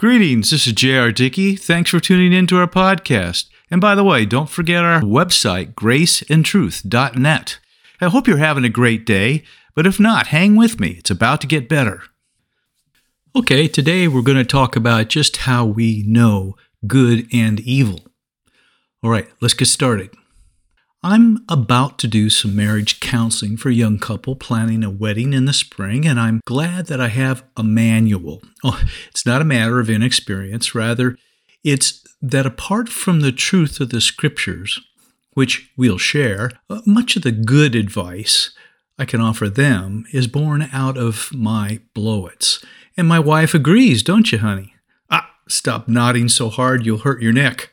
Greetings, this is J.R. Dickey. Thanks for tuning in to our podcast. And by the way, don't forget our website, graceandtruth.net. I hope you're having a great day, but if not, hang with me. It's about to get better. Okay, today we're going to talk about just how we know good and evil. All right, let's get started. I'm about to do some marriage counseling for a young couple planning a wedding in the spring, and I'm glad that I have a manual. Oh, it's not a matter of inexperience, rather, it's that apart from the truth of the scriptures, which we'll share, uh, much of the good advice I can offer them is born out of my blowits. And my wife agrees, don't you, honey? Ah, stop nodding so hard you'll hurt your neck.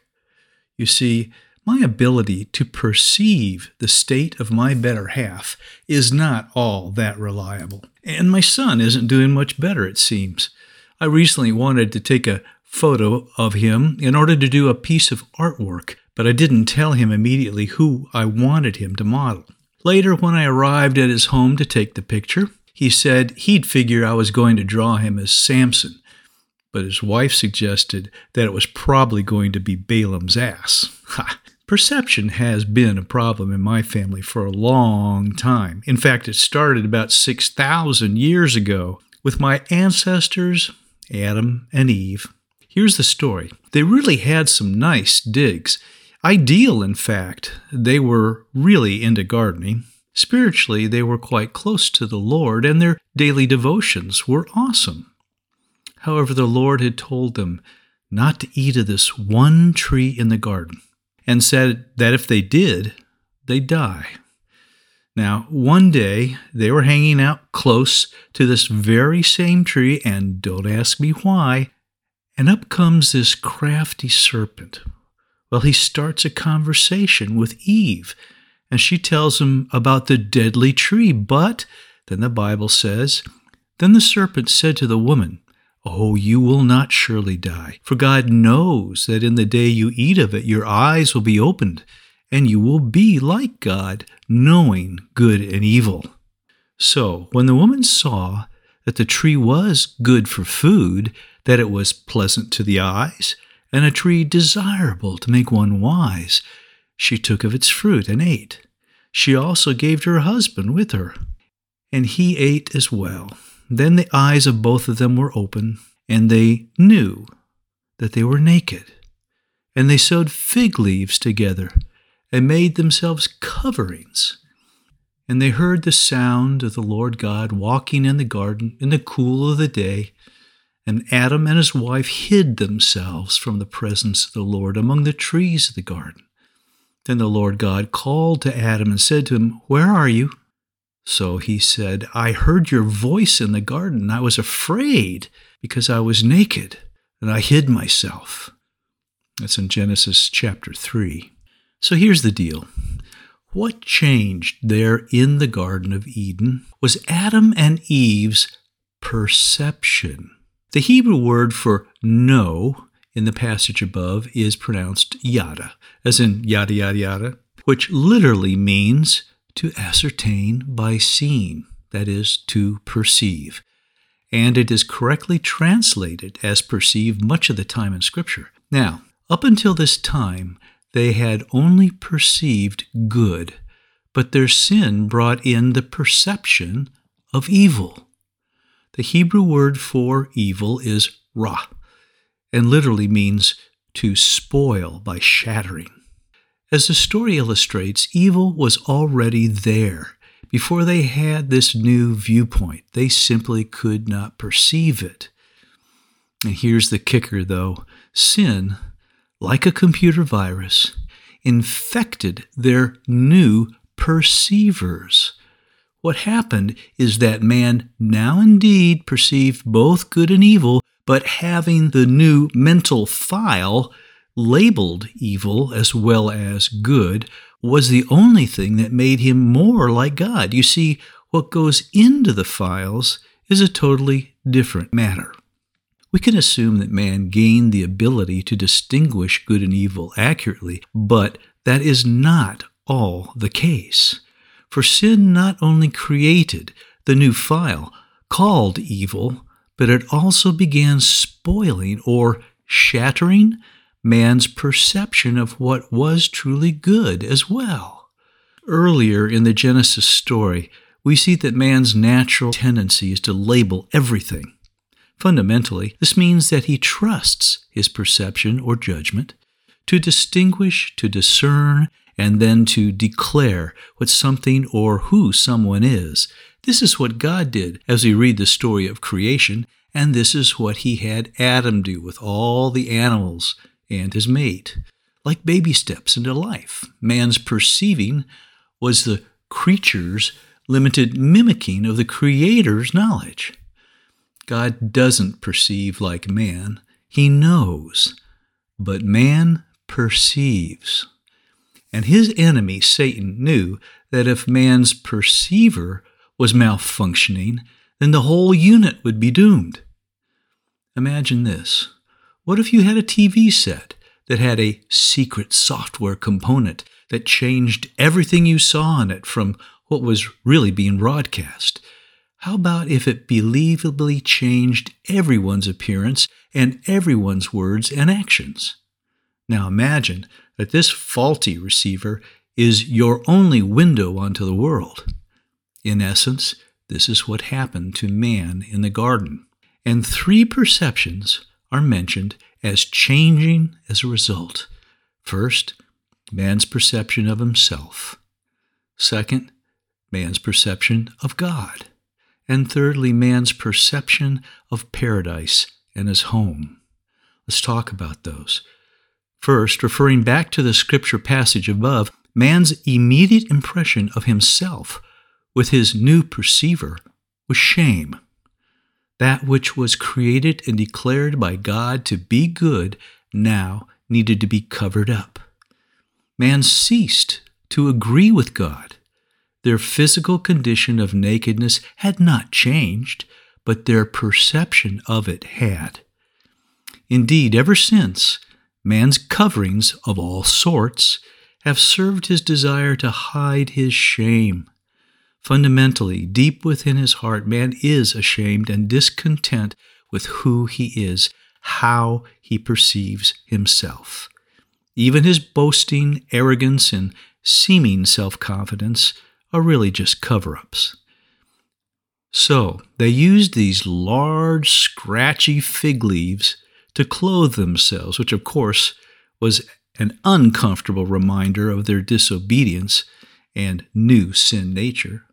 You see, my ability to perceive the state of my better half is not all that reliable. And my son isn't doing much better, it seems. I recently wanted to take a photo of him in order to do a piece of artwork, but I didn't tell him immediately who I wanted him to model. Later, when I arrived at his home to take the picture, he said he'd figure I was going to draw him as Samson, but his wife suggested that it was probably going to be Balaam's ass. Ha! Perception has been a problem in my family for a long time. In fact, it started about 6,000 years ago with my ancestors, Adam and Eve. Here's the story they really had some nice digs. Ideal, in fact. They were really into gardening. Spiritually, they were quite close to the Lord, and their daily devotions were awesome. However, the Lord had told them not to eat of this one tree in the garden and said that if they did, they'd die. Now, one day they were hanging out close to this very same tree, and don't ask me why, and up comes this crafty serpent. Well, he starts a conversation with Eve, and she tells him about the deadly tree. But then the Bible says, Then the serpent said to the woman, Oh, you will not surely die, for God knows that in the day you eat of it, your eyes will be opened, and you will be like God, knowing good and evil. So, when the woman saw that the tree was good for food, that it was pleasant to the eyes, and a tree desirable to make one wise, she took of its fruit and ate. She also gave to her husband with her, and he ate as well. Then the eyes of both of them were open, and they knew that they were naked. And they sewed fig leaves together and made themselves coverings. And they heard the sound of the Lord God walking in the garden in the cool of the day. And Adam and his wife hid themselves from the presence of the Lord among the trees of the garden. Then the Lord God called to Adam and said to him, Where are you? So he said, I heard your voice in the garden. I was afraid because I was naked and I hid myself. That's in Genesis chapter 3. So here's the deal. What changed there in the Garden of Eden was Adam and Eve's perception. The Hebrew word for know in the passage above is pronounced yada, as in yada yada yada, which literally means to ascertain by seeing, that is, to perceive. And it is correctly translated as perceive much of the time in Scripture. Now, up until this time, they had only perceived good, but their sin brought in the perception of evil. The Hebrew word for evil is ra, and literally means to spoil by shattering. As the story illustrates, evil was already there. Before they had this new viewpoint, they simply could not perceive it. And here's the kicker, though sin, like a computer virus, infected their new perceivers. What happened is that man now indeed perceived both good and evil, but having the new mental file labeled evil as well as good, was the only thing that made him more like God. You see, what goes into the files is a totally different matter. We can assume that man gained the ability to distinguish good and evil accurately, but that is not all the case. For sin not only created the new file called evil, but it also began spoiling or shattering man's perception of what was truly good as well. Earlier in the Genesis story, we see that man's natural tendency is to label everything. Fundamentally, this means that he trusts his perception or judgment to distinguish, to discern, and then to declare what something or who someone is. This is what God did as we read the story of creation, and this is what he had Adam do with all the animals and his mate. Like baby steps into life, man's perceiving was the creature's limited mimicking of the Creator's knowledge. God doesn't perceive like man, he knows, but man perceives. And his enemy, Satan, knew that if man's perceiver was malfunctioning, then the whole unit would be doomed. Imagine this. What if you had a TV set that had a secret software component that changed everything you saw on it from what was really being broadcast? How about if it believably changed everyone's appearance and everyone's words and actions? Now imagine that this faulty receiver is your only window onto the world. In essence, this is what happened to man in the garden. And three perceptions are mentioned as changing as a result. First, man's perception of himself. Second, man's perception of God. And thirdly, man's perception of paradise and his home. Let's talk about those. First, referring back to the scripture passage above, man's immediate impression of himself with his new perceiver was shame. That which was created and declared by God to be good now needed to be covered up. Man ceased to agree with God. Their physical condition of nakedness had not changed, but their perception of it had. Indeed, ever since, man's coverings of all sorts have served his desire to hide his shame. Fundamentally, deep within his heart, man is ashamed and discontent with who he is, how he perceives himself. Even his boasting, arrogance, and seeming self confidence are really just cover ups. So, they used these large, scratchy fig leaves to clothe themselves, which of course was an uncomfortable reminder of their disobedience and new sin nature.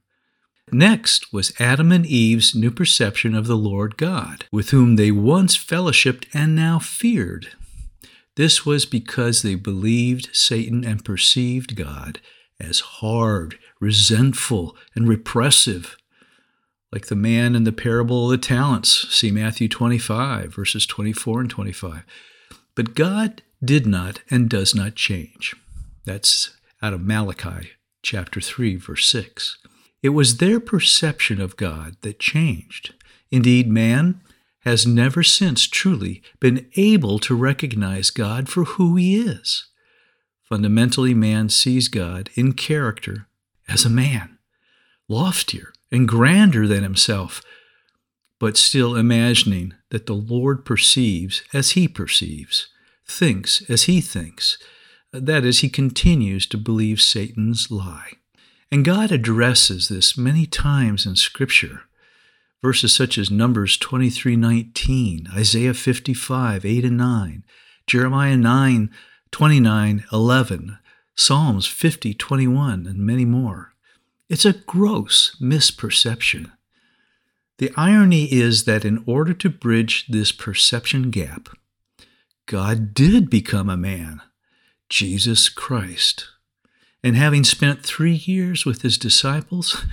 Next was Adam and Eve's new perception of the Lord God, with whom they once fellowshipped and now feared. This was because they believed Satan and perceived God as hard, resentful, and repressive like the man in the parable of the talents. See Matthew 25, verses 24 and 25. But God did not and does not change. That's out of Malachi chapter 3, verse 6. It was their perception of God that changed. Indeed, man has never since truly been able to recognize God for who he is. Fundamentally, man sees God in character as a man, loftier, and grander than himself, but still imagining that the Lord perceives as he perceives, thinks as he thinks. That is, he continues to believe Satan's lie. And God addresses this many times in Scripture. Verses such as Numbers 23:19, Isaiah 55, 8 and 9, Jeremiah 9, 29, 11, Psalms 50, 21, and many more. It's a gross misperception. The irony is that in order to bridge this perception gap, God did become a man, Jesus Christ. And having spent three years with his disciples,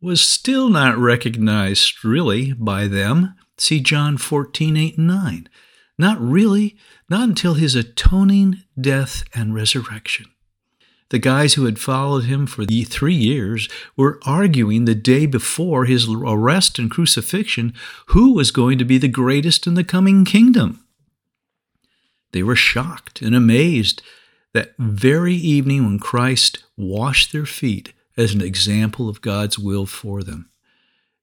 was still not recognized really by them. See John 14, 8 and 9. Not really, not until his atoning death and resurrection. The guys who had followed him for the three years were arguing the day before his arrest and crucifixion who was going to be the greatest in the coming kingdom. They were shocked and amazed that very evening when Christ washed their feet as an example of God's will for them.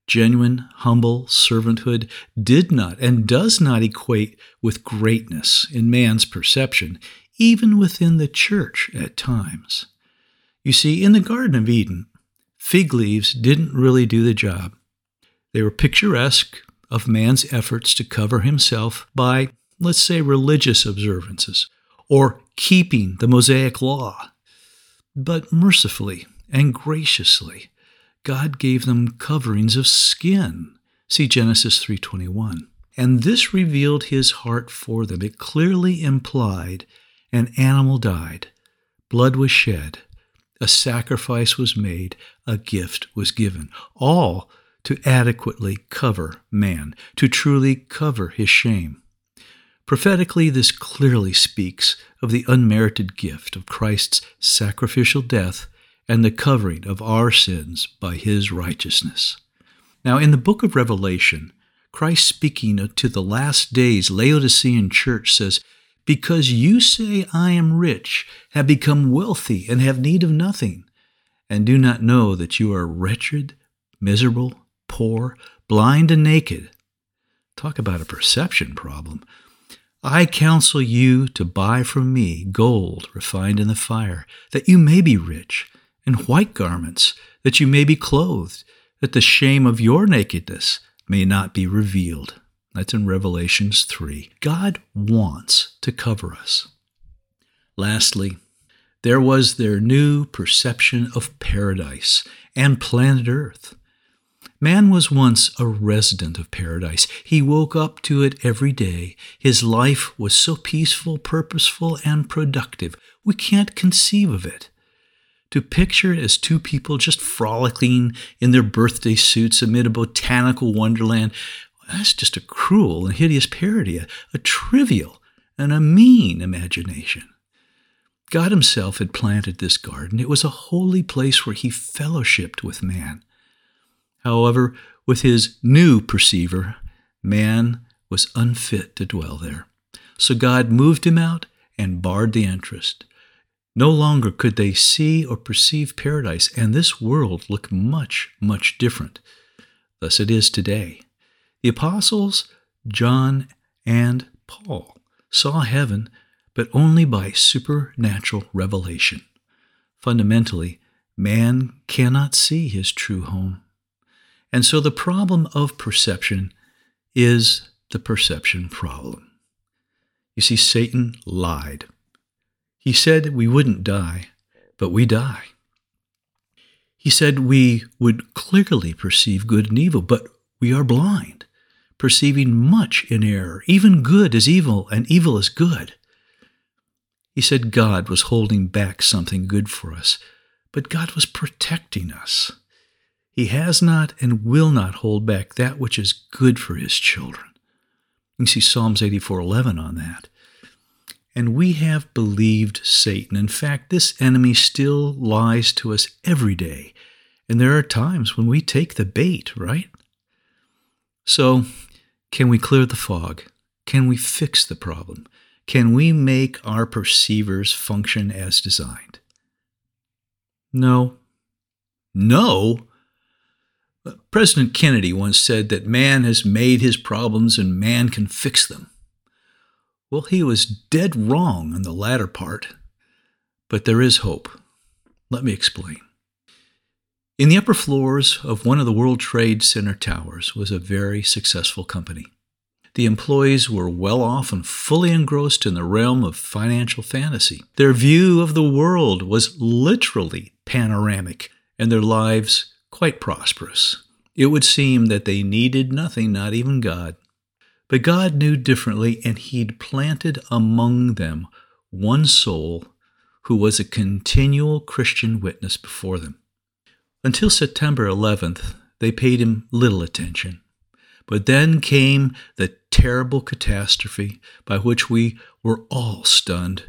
Genuine, humble servanthood did not and does not equate with greatness in man's perception, even within the church at times. You see, in the Garden of Eden, fig leaves didn't really do the job. They were picturesque of man's efforts to cover himself by, let's say, religious observances or keeping the Mosaic law. But mercifully and graciously, God gave them coverings of skin. See Genesis 3:21. And this revealed his heart for them. It clearly implied an animal died, blood was shed, a sacrifice was made, a gift was given, all to adequately cover man, to truly cover his shame. Prophetically, this clearly speaks of the unmerited gift of Christ's sacrificial death and the covering of our sins by his righteousness. Now, in the book of Revelation, Christ speaking to the last days Laodicean church says, Because you say, I am rich, have become wealthy, and have need of nothing, and do not know that you are wretched, miserable, poor, blind, and naked. Talk about a perception problem. I counsel you to buy from me gold refined in the fire, that you may be rich and white garments, that you may be clothed, that the shame of your nakedness may not be revealed. That's in Revelations 3. God wants to cover us. Lastly, there was their new perception of paradise and planet Earth. Man was once a resident of paradise. He woke up to it every day. His life was so peaceful, purposeful, and productive. We can't conceive of it to picture it as two people just frolicking in their birthday suits amid a botanical wonderland, that's just a cruel and hideous parody, a, a trivial and a mean imagination. God Himself had planted this garden. It was a holy place where He fellowshipped with man. However, with His new perceiver, man was unfit to dwell there. So God moved him out and barred the entrance. No longer could they see or perceive paradise, and this world looked much, much different. Thus it is today. The apostles, John and Paul, saw heaven, but only by supernatural revelation. Fundamentally, man cannot see his true home. And so the problem of perception is the perception problem. You see, Satan lied. He said we wouldn't die, but we die. He said we would clearly perceive good and evil, but we are blind, perceiving much in error, even good as evil and evil as good. He said God was holding back something good for us, but God was protecting us. He has not and will not hold back that which is good for his children. You see Psalms 84:11 on that. And we have believed Satan. In fact, this enemy still lies to us every day. And there are times when we take the bait, right? So, can we clear the fog? Can we fix the problem? Can we make our perceivers function as designed? No. No? President Kennedy once said that man has made his problems and man can fix them. Well, he was dead wrong on the latter part, but there is hope. Let me explain. In the upper floors of one of the World Trade Center towers was a very successful company. The employees were well off and fully engrossed in the realm of financial fantasy. Their view of the world was literally panoramic, and their lives quite prosperous. It would seem that they needed nothing, not even God. But God knew differently, and He'd planted among them one soul who was a continual Christian witness before them. Until September 11th, they paid him little attention. But then came the terrible catastrophe by which we were all stunned.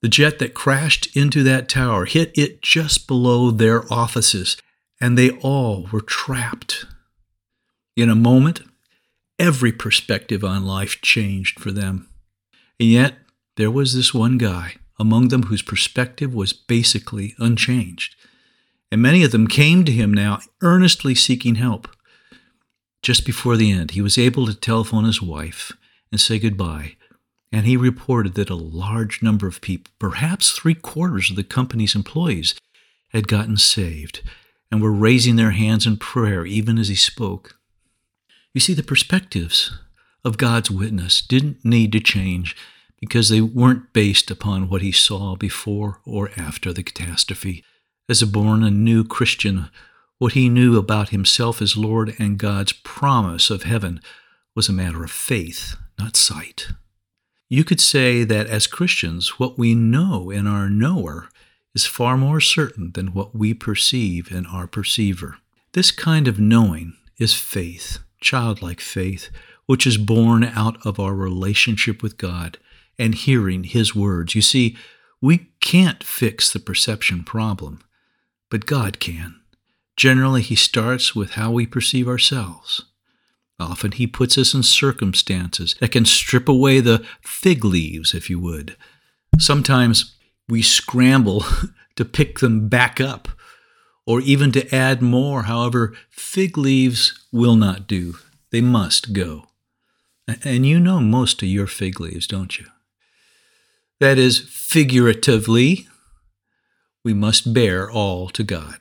The jet that crashed into that tower hit it just below their offices, and they all were trapped. In a moment, every perspective on life changed for them. And yet, there was this one guy among them whose perspective was basically unchanged. And many of them came to him now, earnestly seeking help. Just before the end, he was able to telephone his wife and say goodbye, and he reported that a large number of people, perhaps three quarters of the company's employees, had gotten saved and were raising their hands in prayer even as he spoke. You see, the perspectives of God's witness didn't need to change because they weren't based upon what he saw before or after the catastrophe. As a born and new Christian, what he knew about himself as Lord and God's promise of heaven was a matter of faith, not sight. You could say that as Christians, what we know in our knower is far more certain than what we perceive in our perceiver. This kind of knowing is faith, childlike faith, which is born out of our relationship with God and hearing His words. You see, we can't fix the perception problem, but God can. Generally, He starts with how we perceive ourselves. Often, He puts us in circumstances that can strip away the fig leaves, if you would. Sometimes we scramble to pick them back up or even to add more. However, fig leaves will not do, they must go. And you know most of your fig leaves, don't you? That is, figuratively, we must bear all to God.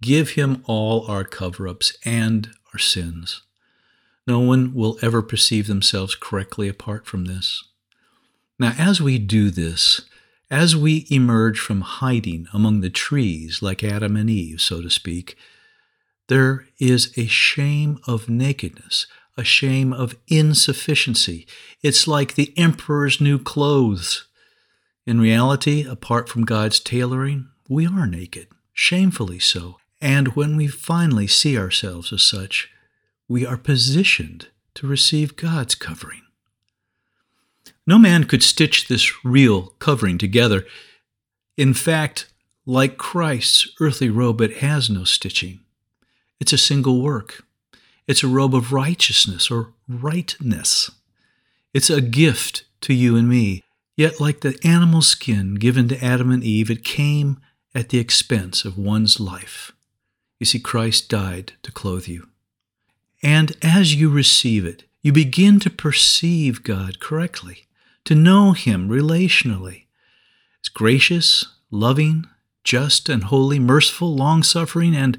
Give Him all our cover ups and our sins. No one will ever perceive themselves correctly apart from this. Now, as we do this, as we emerge from hiding among the trees, like Adam and Eve, so to speak, there is a shame of nakedness, a shame of insufficiency. It's like the emperor's new clothes. In reality, apart from God's tailoring, we are naked, shamefully so. And when we finally see ourselves as such, we are positioned to receive God's covering. No man could stitch this real covering together. In fact, like Christ's earthly robe, it has no stitching. It's a single work. It's a robe of righteousness or rightness. It's a gift to you and me. Yet, like the animal skin given to Adam and Eve, it came at the expense of one's life. You see, Christ died to clothe you. And as you receive it, you begin to perceive God correctly to know Him relationally. It's gracious, loving, just, and holy, merciful, long suffering, and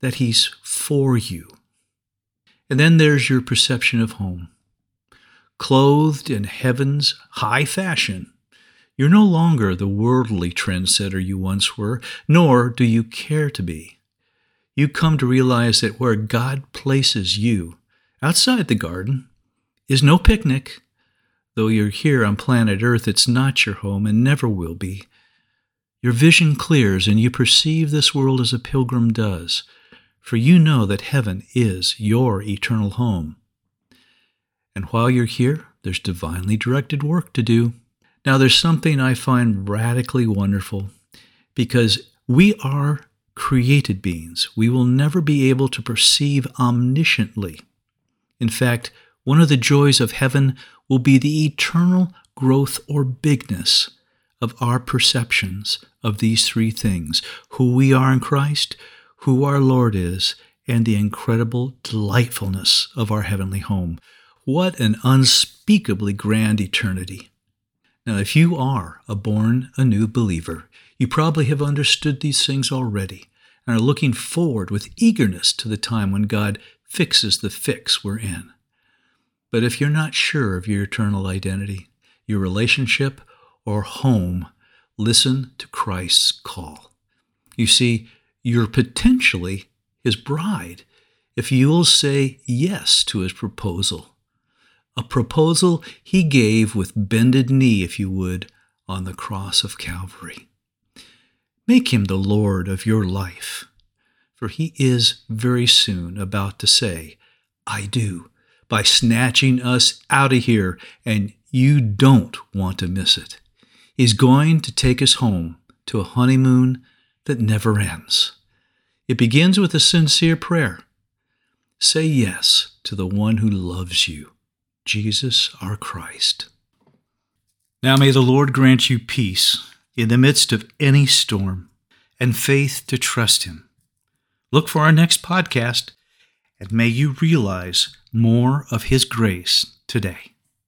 that He's for you. And then there's your perception of home. Clothed in heaven's high fashion, you're no longer the worldly trendsetter you once were, nor do you care to be. You come to realize that where God places you, outside the garden, is no picnic, Though you're here on planet Earth, it's not your home and never will be. Your vision clears and you perceive this world as a pilgrim does, for you know that heaven is your eternal home. And while you're here, there's divinely directed work to do. Now, there's something I find radically wonderful because we are created beings. We will never be able to perceive omnisciently. In fact, one of the joys of heaven will be the eternal growth or bigness of our perceptions of these three things who we are in Christ, who our Lord is, and the incredible delightfulness of our heavenly home. What an unspeakably grand eternity! Now, if you are a born anew believer, you probably have understood these things already and are looking forward with eagerness to the time when God fixes the fix we're in. But if you're not sure of your eternal identity, your relationship, or home, listen to Christ's call. You see, you're potentially his bride if you'll say yes to his proposal. A proposal he gave with bended knee, if you would, on the cross of Calvary. Make him the Lord of your life, for he is very soon about to say, I do by snatching us out of here, and you don't want to miss it. He's going to take us home to a honeymoon that never ends. It begins with a sincere prayer. Say yes to the one who loves you, Jesus our Christ. Now may the Lord grant you peace in the midst of any storm and faith to trust Him. Look for our next podcast and may you realize more of His grace today.